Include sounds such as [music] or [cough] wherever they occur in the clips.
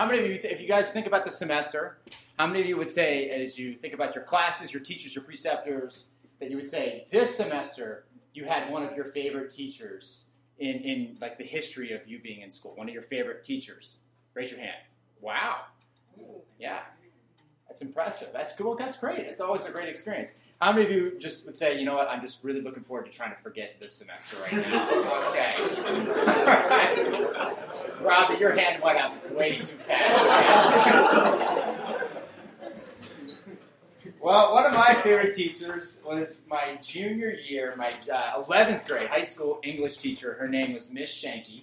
How many of you, if you guys think about the semester, how many of you would say, as you think about your classes, your teachers, your preceptors, that you would say this semester you had one of your favorite teachers in, in like the history of you being in school? One of your favorite teachers? Raise your hand. Wow. Yeah. That's impressive. That's cool. That's great. It's always a great experience. How many of you just would say, you know what, I'm just really looking forward to trying to forget this semester right now? [laughs] okay. [laughs] Robbie, your hand went up way too fast. well, one of my favorite teachers was my junior year, my uh, 11th grade high school English teacher. Her name was Miss Shanky.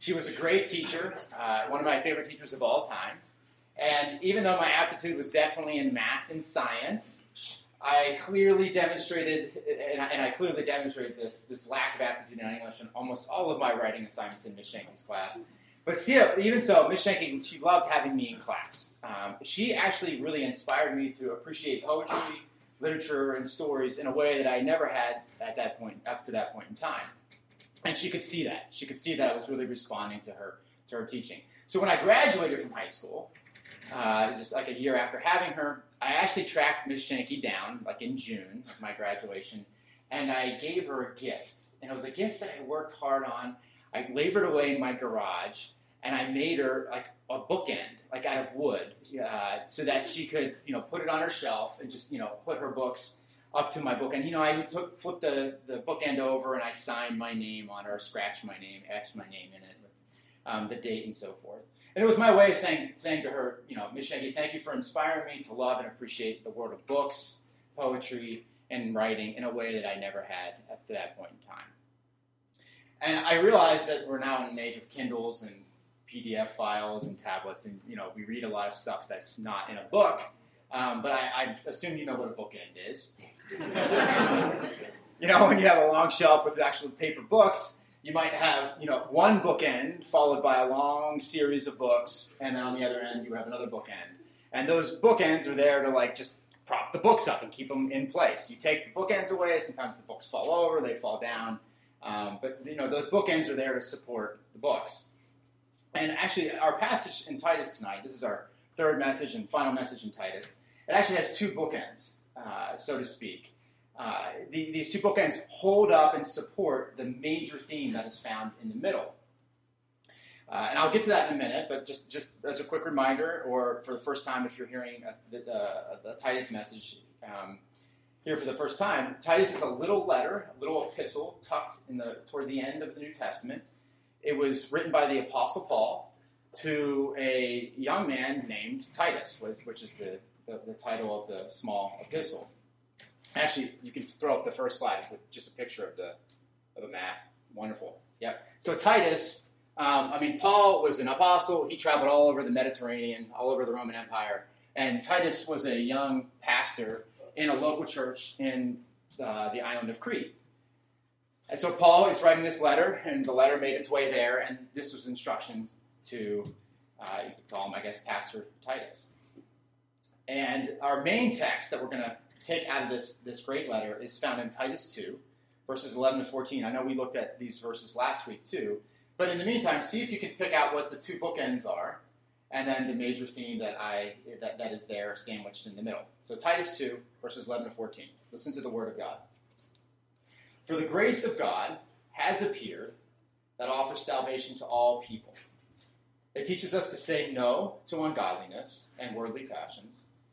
She was a great teacher, uh, one of my favorite teachers of all times. And even though my aptitude was definitely in math and science, I clearly demonstrated, and I, clearly demonstrated this, this lack of aptitude in English in almost all of my writing assignments in Miss Shanky's class. But still, even so, Miss Shanky, she loved having me in class. Um, she actually really inspired me to appreciate poetry, literature, and stories in a way that I never had at that point, up to that point in time. And she could see that. She could see that I was really responding to her, to her teaching. So when I graduated from high school, uh, just like a year after having her, I actually tracked Miss Shanky down, like in June of my graduation, and I gave her a gift. And it was a gift that I worked hard on. I labored away in my garage, and I made her like a bookend, like out of wood, uh, so that she could, you know, put it on her shelf and just, you know, put her books up to my bookend. You know, I took, flipped the, the bookend over and I signed my name on or scratched my name, etched my name in it with um, the date and so forth. And it was my way of saying, saying to her, you know, Miss Shanky, thank you for inspiring me to love and appreciate the world of books, poetry, and writing in a way that I never had up to that point in time. And I realize that we're now in an age of Kindles and PDF files and tablets, and you know we read a lot of stuff that's not in a book. Um, but I, I assume you know what a bookend is. [laughs] you know, when you have a long shelf with actual paper books, you might have you know one bookend followed by a long series of books, and then on the other end you have another bookend. And those bookends are there to like just prop the books up and keep them in place. You take the bookends away, sometimes the books fall over, they fall down, um, but you know those bookends are there to support the books. And actually, our passage in Titus tonight, this is our third message and final message in Titus, it actually has two bookends, uh, so to speak. Uh, the, these two bookends hold up and support the major theme that is found in the middle. Uh, and I'll get to that in a minute, but just, just as a quick reminder, or for the first time if you're hearing the, Titus message um, here for the first time, Titus is a little letter, a little epistle tucked in the, toward the end of the New Testament. It was written by the Apostle Paul to a young man named Titus, which is the, the, the title of the small epistle. Actually, you can throw up the first slide. It's just a picture of the of a map. Wonderful. Yep. So Titus, um, I mean, Paul was an apostle. He traveled all over the Mediterranean, all over the Roman Empire. And Titus was a young pastor in a local church in uh, the island of Crete. And so Paul is writing this letter, and the letter made its way there, and this was instructions to, uh, you could call him, I guess, Pastor Titus. And our main text that we're going to take out of this, this great letter is found in Titus 2, verses 11 to 14. I know we looked at these verses last week too, but in the meantime, see if you can pick out what the two bookends are, and then the major theme that I that, that is there sandwiched in the middle. So Titus 2, verses 11 to 14. Listen to the word of God. For the grace of God has appeared that offers salvation to all people. It teaches us to say no to ungodliness and worldly passions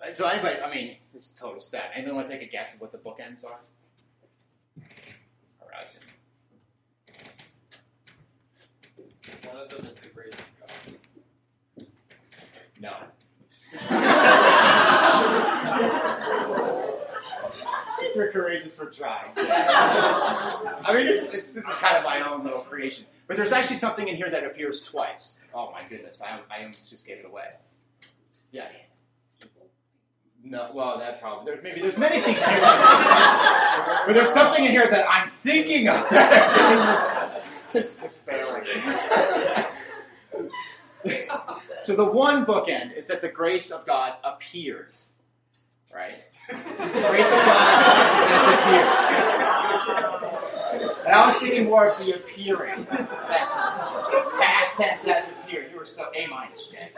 Uh, so anybody, I mean, this is total stat. Anyone want to take a guess of what the bookends are? Horizon. One of them is the grace of God. No. [laughs] You're courageous for trying. I mean, it's, it's, this is kind of my own little creation. But there's actually something in here that appears twice. Oh my goodness, I, I almost just gave it away. Yeah. No, well, that probably there's maybe there's many things in here, [laughs] but there's something in here that I'm thinking of. it's just failing. [laughs] so the one bookend is that the grace of God appeared, right? The grace of God has appeared. And I was thinking more of the appearing. That past tense has appeared. You were so A minus, Jay.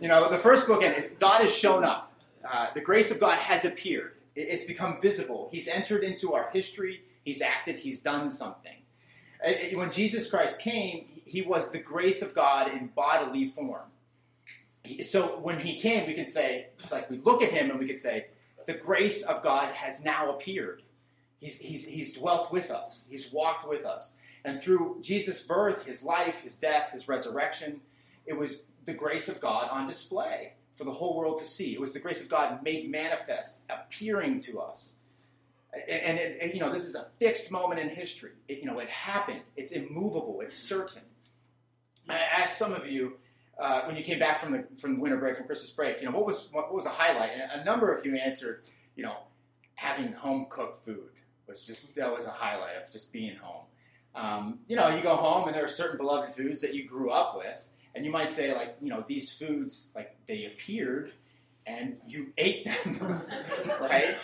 You know, the first bookend is God has shown up. Uh, the grace of God has appeared. It- It's become visible. He's entered into our history. He's acted. He's done something. Uh, uh, When Jesus Christ came, he was the grace of God in bodily form. So when he came, we can say, like, we look at him and we can say, the grace of God has now appeared. He's, he's, he's dwelt with us, he's walked with us. And through Jesus' birth, his life, his death, his resurrection, it was the grace of God on display for the whole world to see. It was the grace of God made manifest, appearing to us. And, it, and, you know, this is a fixed moment in history. It, you know, it happened. It's immovable. It's certain. I asked some of you uh, when you came back from the from winter break, from Christmas break, you know, what was what was a highlight? And a number of you answered, you know, having home cooked food was just that was a highlight of just being home. Um, you know, you go home and there are certain beloved foods that you grew up with, and you might say like, you know, these foods like they appeared and you ate them, [laughs] right?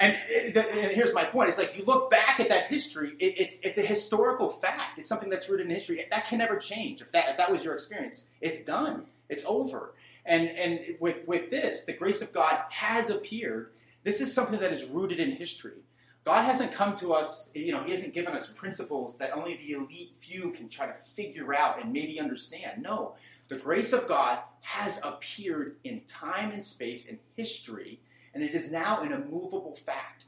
And, uh, it- and here's my point: it's like you look back at that history. It, it's it's a historical fact. It's something that's rooted in history. That can never change. If that if that was your experience, it's done. It's over. And and with with this, the grace of God has appeared. This is something that is rooted in history. God hasn't come to us, you know, He hasn't given us principles that only the elite few can try to figure out and maybe understand. No, the grace of God has appeared in time and space and history, and it is now an immovable fact.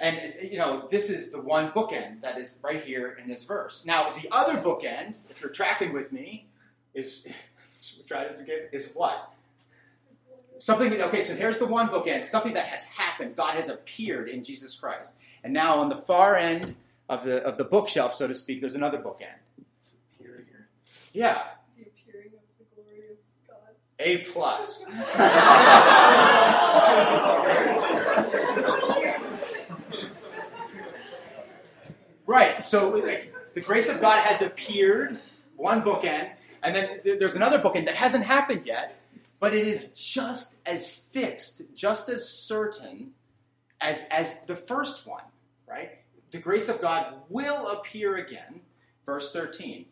And, you know, this is the one bookend that is right here in this verse. Now, the other bookend, if you're tracking with me, is, [laughs] should we try this again? Is what? Something, okay, so here's the one bookend, something that has happened. God has appeared in Jesus Christ. And now on the far end of the, of the bookshelf, so to speak, there's another bookend. Yeah, The appearing of the glory of God. A plus. [laughs] right. So like, the grace of God has appeared, one bookend, and then there's another bookend that hasn't happened yet, but it is just as fixed, just as certain as as the first one. Right. The grace of God will appear again. Verse 13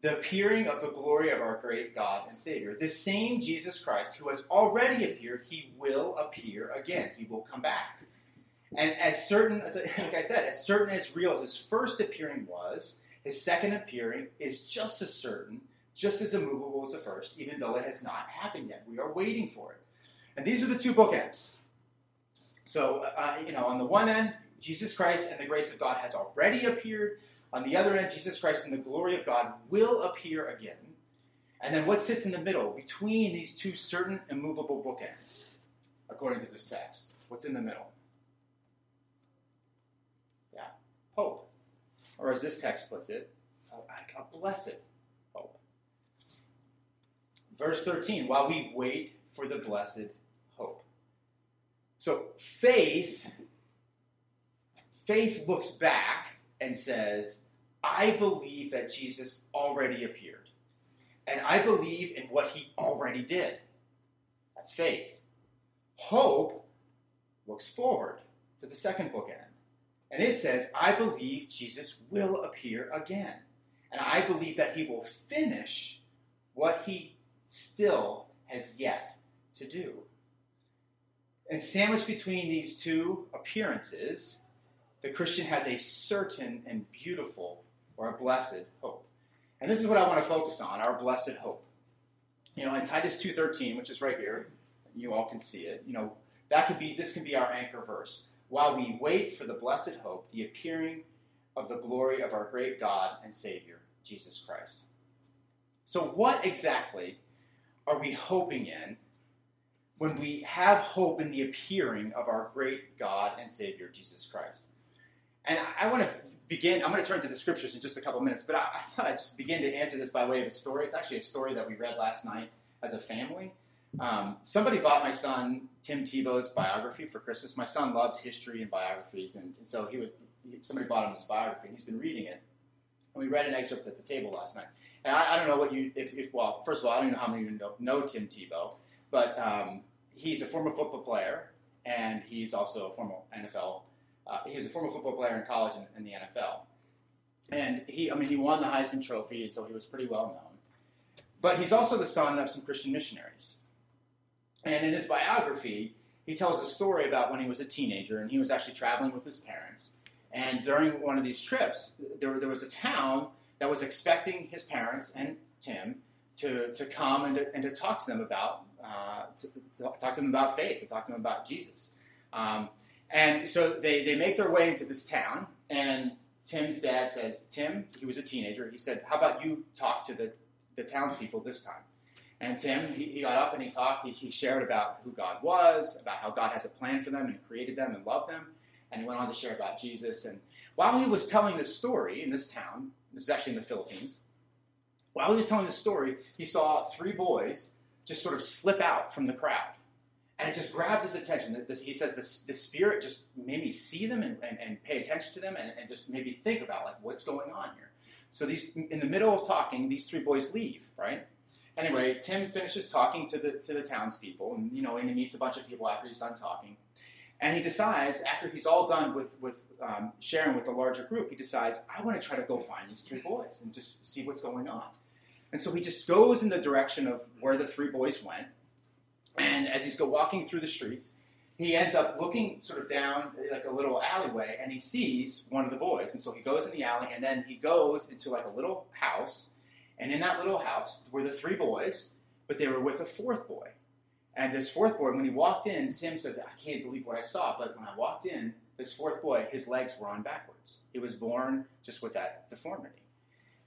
the appearing of the glory of our great God and Savior. The same Jesus Christ who has already appeared, he will appear again. He will come back. And as certain, as, [laughs] like I said, as certain as real as his first appearing was, his second appearing is just as certain, just as immovable as the first, even though it has not happened yet. We are waiting for it. And these are the two bookends. So, uh, you know, on the one end, Jesus Christ and the grace of God has already appeared. On the other end, Jesus Christ and the glory of God will appear again. And then what sits in the middle between these two certain immovable bookends, according to this text? What's in the middle? Yeah, hope. Or as this text puts it, a, a blessed. Verse 13, while we wait for the blessed hope. So faith, faith looks back and says, I believe that Jesus already appeared. And I believe in what he already did. That's faith. Hope looks forward to the second bookend. And it says, I believe Jesus will appear again. And I believe that he will finish what he still has yet to do. And sandwiched between these two appearances, the Christian has a certain and beautiful or a blessed hope. And this is what I want to focus on, our blessed hope. You know, in Titus 2:13, which is right here, you all can see it. You know, that could be this can be our anchor verse. While we wait for the blessed hope, the appearing of the glory of our great God and Savior, Jesus Christ. So what exactly are we hoping in when we have hope in the appearing of our great God and Savior, Jesus Christ? And I, I want to begin. I'm going to turn to the scriptures in just a couple minutes, but I, I thought I'd just begin to answer this by way of a story. It's actually a story that we read last night as a family. Um, somebody bought my son Tim Tebow's biography for Christmas. My son loves history and biographies, and, and so he was. Somebody bought him this biography, and he's been reading it. We read an excerpt at the table last night. And I, I don't know what you. If, if, well, first of all, I don't know how many of you know, know Tim Tebow, but um, he's a former football player, and he's also a former NFL. Uh, he was a former football player in college and in the NFL. And he, I mean, he won the Heisman Trophy, and so he was pretty well known. But he's also the son of some Christian missionaries. And in his biography, he tells a story about when he was a teenager and he was actually traveling with his parents. And during one of these trips, there, there was a town that was expecting his parents and Tim to, to come and to, and to talk to them about uh, to, to talk to them about faith, to talk to them about Jesus. Um, and so they, they make their way into this town, and Tim's dad says, Tim, he was a teenager, he said, How about you talk to the, the townspeople this time? And Tim, he, he got up and he talked. He, he, shared about who God was, about how God has a plan for them and created them and loved them. And he went on to share about Jesus. And while he was telling this story in this town, this is actually in the Philippines, while he was telling this story, he saw three boys just sort of slip out from the crowd. And it just grabbed his attention. He says the, the Spirit just made me see them and, and, and pay attention to them and, and just maybe think about like what's going on here. So these in the middle of talking, these three boys leave, right? Anyway, Tim finishes talking to the to the townspeople, and you know, and he meets a bunch of people after he's done talking. And he decides, after he's all done with with um, sharing with the larger group, he decides, I want to try to go find these three boys and just see what's going on. And so he just goes in the direction of where the three boys went. And as he's go walking through the streets, he ends up looking sort of down like a little alleyway, and he sees one of the boys. And so he goes in the alley, and then he goes into like a little house and in that little house were the three boys, but they were with a fourth boy. And this fourth boy, when he walked in, Tim says, I can't believe what I saw. But when I walked in, this fourth boy, his legs were on backwards. He was born just with that deformity.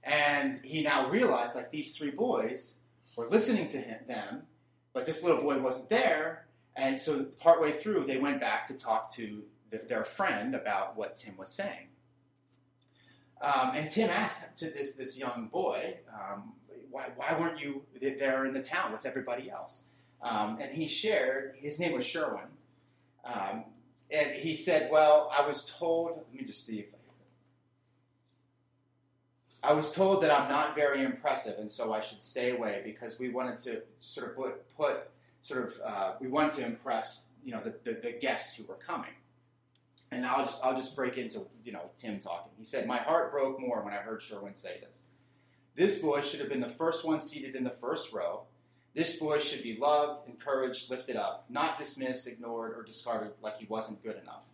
And he now realized, like, these three boys were listening to him, them, but this little boy wasn't there. And so, partway through, they went back to talk to the, their friend about what Tim was saying. Um, and Tim asked to this, this young boy, um, why, why weren't you there in the town with everybody else? Um, and he shared, his name was Sherwin. Um, and he said, Well, I was told, let me just see if I I was told that I'm not very impressive, and so I should stay away because we wanted to sort of put, put sort of, uh, we wanted to impress, you know, the, the, the guests who were coming. And I'll just I'll just break into you know Tim talking. He said, "My heart broke more when I heard Sherwin say this. This boy should have been the first one seated in the first row. This boy should be loved, encouraged, lifted up, not dismissed, ignored, or discarded like he wasn't good enough."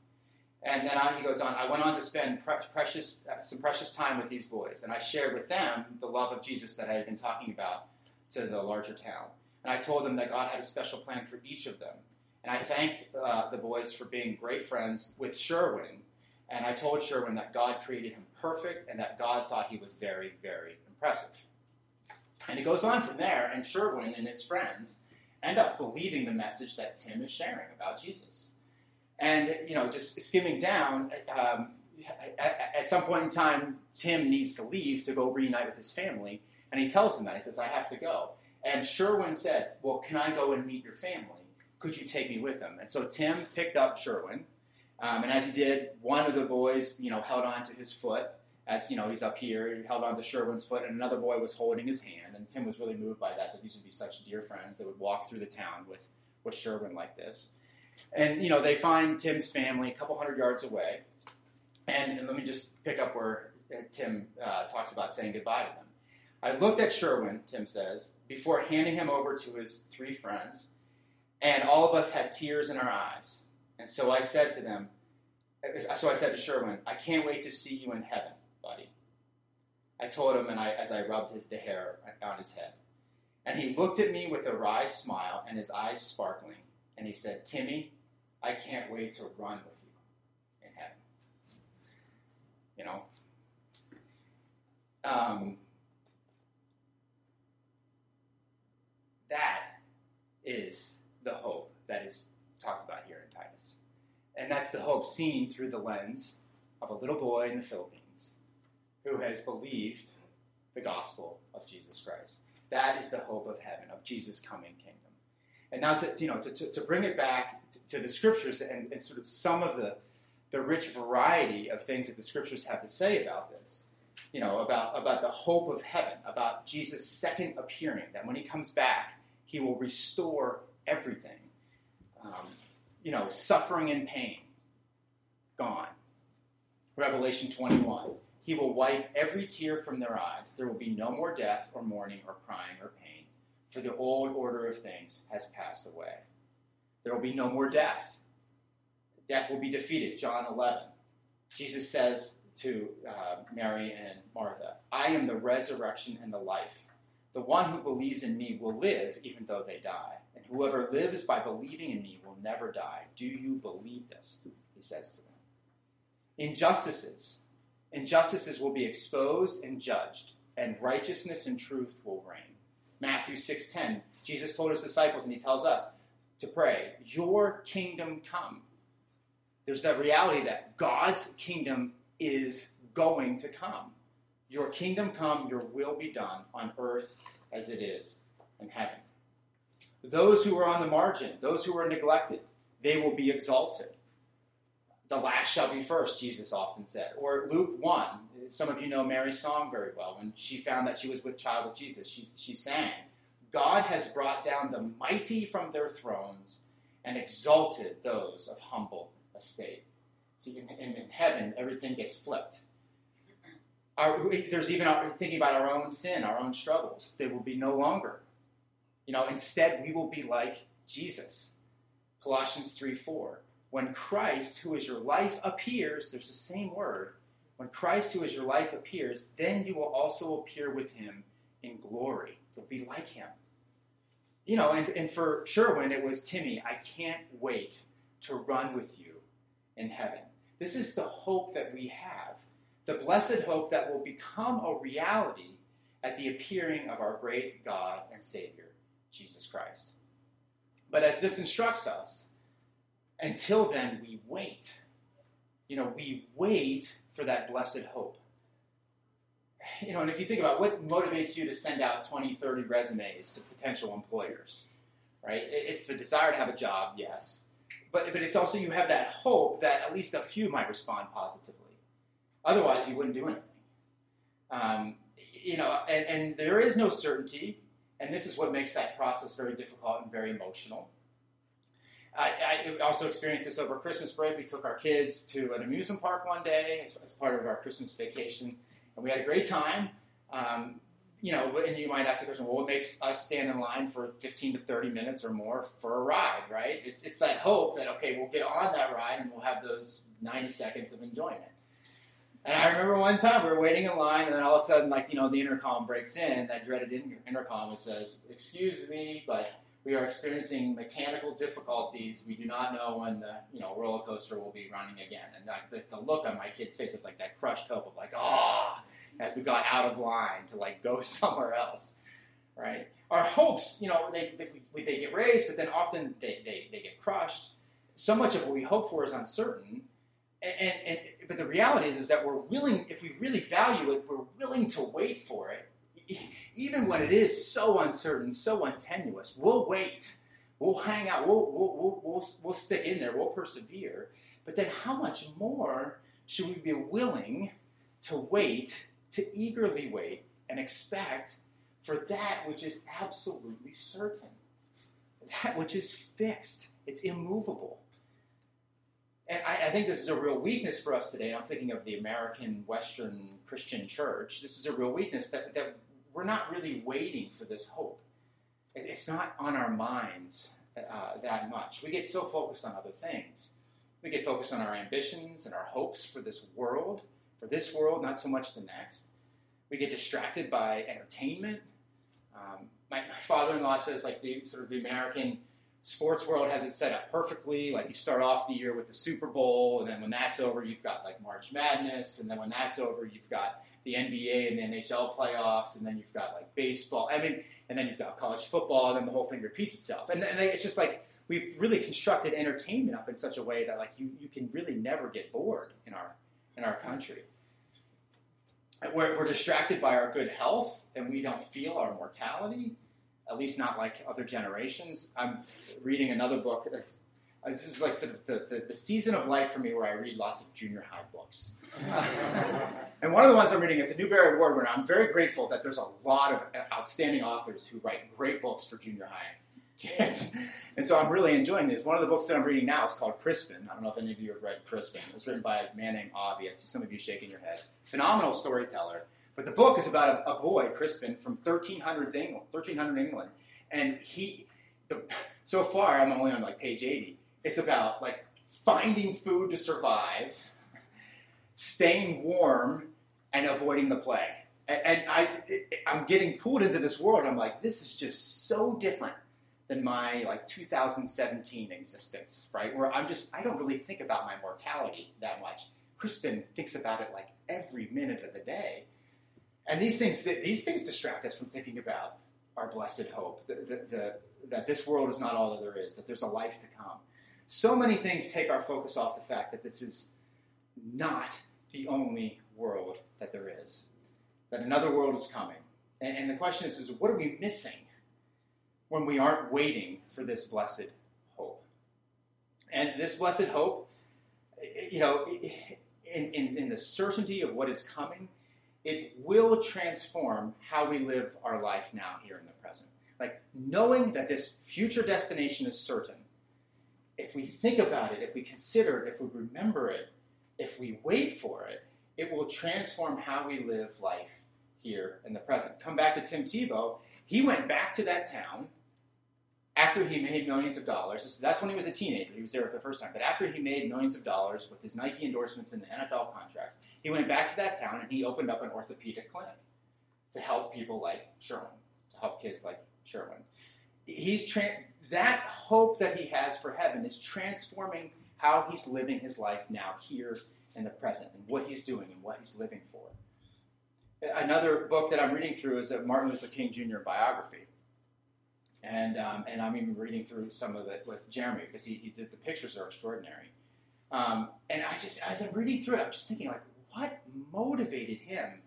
And then I, he goes on. I went on to spend pre- precious uh, some precious time with these boys, and I shared with them the love of Jesus that I had been talking about to the larger town. And I told them that God had a special plan for each of them and I thanked uh, the boys for being great friends with Sherwin. And I told Sherwin that God created him perfect and that God thought he was very, very impressive. And it goes on from there, and Sherwin and his friends end up believing the message that Tim is sharing about Jesus. And, you know, just skimming down, um, at, some point in time, Tim needs to leave to go reunite with his family. And he tells him that. He says, I have to go. And Sherwin said, Well, can I go and meet your family? could you take me with them? And so Tim picked up Sherwin, um, and as he did, one of the boys, you know, held on to his foot. As you know, he's up here. He held on to Sherwin's foot, and another boy was holding his hand. And Tim was really moved by that. That these would be such dear friends that would walk through the town with with Sherwin like this. And you know, they find Tim's family a couple hundred yards away. And, and let me just pick up where uh, Tim uh, talks about saying goodbye to them. I looked at Sherwin, Tim says, before handing him over to his three friends. And all of us had tears in our eyes. And so I said to them, so I said to Sherwin, I can't wait to see you in heaven, buddy. I told him and I, as I rubbed his, the hair on his head. And he looked at me with a wry smile and his eyes sparkling. And he said, Timmy, I can't wait to run with you in heaven. You know? Um, that is the hope that is talked about here in Titus. And that's the hope seen through the lens of a little boy in the Philippines who has believed the gospel of Jesus Christ. That is the hope of heaven, of Jesus' coming kingdom. And now, to, you know, to, to, to bring it back to, the scriptures and, and sort of some of the, the rich variety of things that the scriptures have to say about this, you know, about, about the hope of heaven, about Jesus' second appearing, that when he comes back, he will restore everything. Um, you know, suffering and pain, gone. Revelation 21. He will wipe every tear from their eyes. There will be no more death or mourning or crying or pain, for the old order of things has passed away. There will be no more death. Death will be defeated. John 11. Jesus says to uh, Mary and Martha, I am the resurrection and the life. The one who believes in me will live even though they die. And whoever lives by believing in me will never die. Do you believe this? He says to them. Injustices. Injustices will be exposed and judged, and righteousness and truth will reign. Matthew 6:10. Jesus told his disciples, and he tells us to pray, Your kingdom come. There's that reality that God's kingdom is going to come. Your kingdom come, your will be done on earth as it is in heaven. Those who are on the margin, those who are neglected, they will be exalted. The last shall be first, Jesus often said. Or Luke 1, some of you know Mary's song very well. When she found that she was with child with Jesus, she, she sang, God has brought down the mighty from their thrones and exalted those of humble estate. See, in, in, in heaven, everything gets flipped. Our, there's even our, thinking about our own sin, our own struggles. They will be no longer. You know, instead, we will be like Jesus. Colossians 3 4. When Christ, who is your life, appears, there's the same word. When Christ, who is your life, appears, then you will also appear with him in glory. You'll be like him. You know, and, and for Sherwin, it was Timmy, I can't wait to run with you in heaven. This is the hope that we have, the blessed hope that will become a reality at the appearing of our great God and Savior, Jesus Christ. But as this instructs us, until then, we wait. You know, we wait for that blessed hope. You know, and if you think about what motivates you to send out 20, 30 resumes to potential employers, right? It's the desire to have a job, yes. But, but it's also you have that hope that at least a few might respond positively. Otherwise, you wouldn't do anything. Um, you know, and, and there is no certainty, and this is what makes that process very difficult and very emotional. I, I, also experienced this over Christmas break. We took our kids to an amusement park one day as, as part of our Christmas vacation, and we had a great time. Um, you know, and you might ask the question, well, what makes us stand in line for 15 to 30 minutes or more for a ride, right? It's, it's that hope that, okay, we'll get on that ride and we'll have those 90 seconds of enjoyment. And I remember one time we were waiting in line, and then all of a sudden, like, you know, the intercom breaks in, that dreaded intercom, and says, Excuse me, but we are experiencing mechanical difficulties. We do not know when the you know roller coaster will be running again. And like the, the look on my kid's face was like that crushed hope of like, oh, as we got out of line to like [laughs] go somewhere else, right? Our hopes, you know, they, they, they get raised, but then often they, they, they get crushed. So much of what we hope for is uncertain. And, and, and but the reality is, is that we're willing, if we really value it, we're willing to wait for it even when it is so uncertain, so untenuous, we'll wait. We'll hang out. We'll, we'll, we'll, we'll, we'll stick in there. We'll persevere. But then, how much more should we be willing to wait, to eagerly wait, and expect for that which is absolutely certain, that which is fixed, it's immovable? And I, I, think this is a real weakness for us today. I'm thinking of the American Western Christian church. This is a real weakness that, that we're not really waiting for this hope. It's not on our minds uh, that much. We get so focused on other things. We get focused on our ambitions and our hopes for this world, for this world, not so much the next. We get distracted by entertainment. Um, my, my father-in-law says, like the sort of the American sports world has it set up perfectly. Like you start off the year with the Super Bowl, and then when that's over, you've got like March Madness, and then when that's over, you've got the NBA and the NHL playoffs, and then you've got like baseball. I mean, and then you've got college football, and then the whole thing repeats itself. And, it's just like we've really constructed entertainment up in such a way that like you, you can really never get bored in our in our country. we're, we're distracted by our good health and we don't feel our mortality, at least not like other generations. I'm reading another book. It's, uh, this is like sort of the, the, the season of life for me where I read lots of junior high books. [laughs] and one of the ones I'm reading is a Newbery Award winner. I'm very grateful that there's a lot of uh, outstanding authors who write great books for junior high [laughs] kids. And so I'm really enjoying this. One of the books that I'm reading now is called Crispin. I don't know if any of you have read Crispin. It was written by a man named Avi. I see some of you shaking your head. Phenomenal storyteller. But the book is about a, a boy, Crispin, from 1300s England, 1300 England. And he, the, so far, I'm only on like page 80. It's about like finding food to survive, staying warm, and avoiding the plague. And, and I, I'm getting pulled into this world. I'm like, this is just so different than my like 2017 existence, right? Where I'm just I don't really think about my mortality that much. Crispin thinks about it like every minute of the day, and these things these things distract us from thinking about our blessed hope, the, the, the, that this world is not all that there is, that there's a life to come. So many things take our focus off the fact that this is not the only world that there is, that another world is coming. And, and the question is, is what are we missing when we aren't waiting for this blessed hope. And this blessed hope, you know, in, in, in, the certainty of what is coming, it will transform how we live our life now, here in the present. Like knowing that this future destination is certain, if we think about it, if we consider it, if we remember it, if we wait for it, it will transform how we live life here in the present. Come back to Tim Tebow. He went back to that town after he made millions of dollars, that's when he was a teenager, he was there for the first time, but after he made millions of dollars with his Nike endorsements and the NFL contracts, he went back to that town and he opened up an orthopedic clinic to help people like Sherwin, to help kids like Sherwin. He's tra- that hope that he has for heaven is transforming how he's living his life now, here in the present, and what he's doing and what he's living for. Another book that I'm reading through is a Martin Luther King Jr. biography and um, and I'm even reading through some of it with Jeremy because he, he did the pictures are extraordinary. Um, and I just as I'm reading through it, I'm just thinking like, what motivated him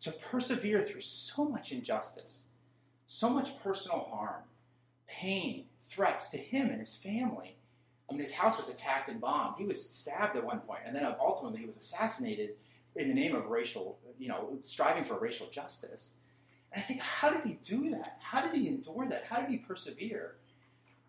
to persevere through so much injustice, so much personal harm, pain, threats to him and his family. I mean, his house was attacked and bombed. He was stabbed at one point, and then ultimately he was assassinated in the name of racial, you know, striving for racial justice. And I think, how did he do that? How did he endure that? How did he persevere?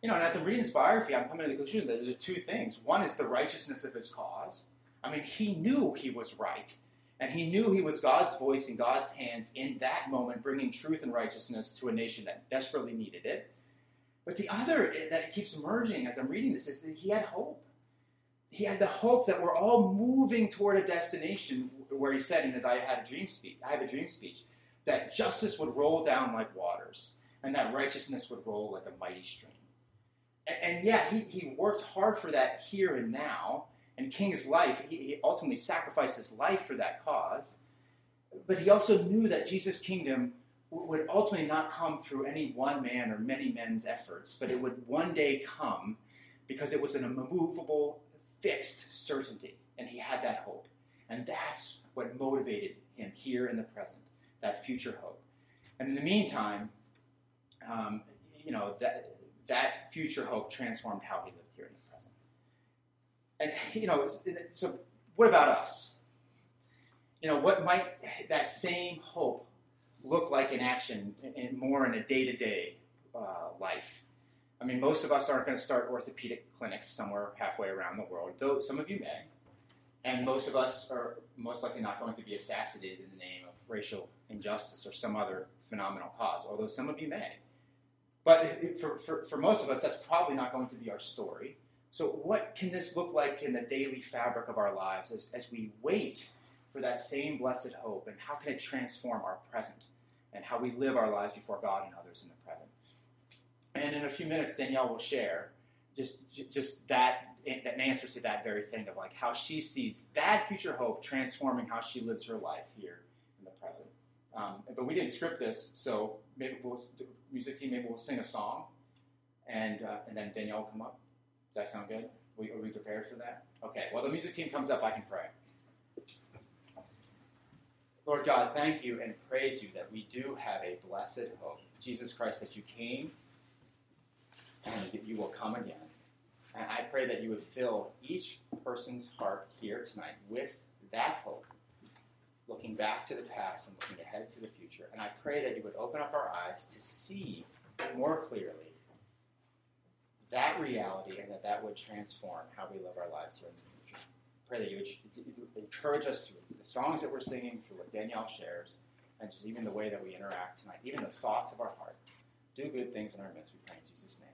You know, and as I'm reading his biography, I'm coming to the conclusion that there are two things. One is the righteousness of his cause. I mean, he knew he was right. And he knew he was God's voice in God's hands in that moment, bringing truth and righteousness to a nation that desperately needed it. But the other that it keeps emerging as I'm reading this is that he had hope. He had the hope that we're all moving toward a destination where he said in his I had a dream speech, I have a dream speech, that justice would roll down like waters, and that righteousness would roll like a mighty stream. And, and yeah, he, he worked hard for that here and now, and King's life, he, he ultimately sacrificed his life for that cause. But he also knew that Jesus' kingdom would ultimately not come through any one man or many men's efforts, but it would one day come because it was an immovable, fixed certainty. And he had that hope. And that's what motivated him here in the present that future hope. And in the meantime, um, you know, that, that future hope transformed how he lived here in the present. And, [laughs] you know, so what about us? You know, what might that same hope look like in action, in, more in a day to day life? I mean, most of us aren't going to start orthopedic clinics somewhere halfway around the world, though some of you may. And most of us are most likely not going to be assassinated in the name of racial injustice or some other phenomenal cause, although some of you may. But for, for, for most of us, that's probably not going to be our story. So, what can this look like in the daily fabric of our lives as, as we wait for that same blessed hope? And how can it transform our present and how we live our lives before God and others in the present? And in a few minutes, Danielle will share just, just that an answer to that very thing of like how she sees that future hope transforming how she lives her life here. Um, but we didn't script this, so maybe we'll music team maybe we'll sing a song, and uh, and then Danielle will come up. Does that sound good? We, are we prepared for that? Okay. Well, the music team comes up. I can pray. Lord God, thank you and praise you that we do have a blessed hope. Jesus Christ, that you came and you will come again. And I pray that you would fill each person's heart here tonight with that hope, looking back to the past and looking ahead to the future. And I pray that you would open up our eyes to see more clearly that reality and that that would transform how we live our lives here in the future. Pray that you would encourage us through the songs that we're singing, through what Danielle shares, and just even the way that we interact tonight, even the thoughts of our heart. Do good things in our midst, we pray in Jesus' name.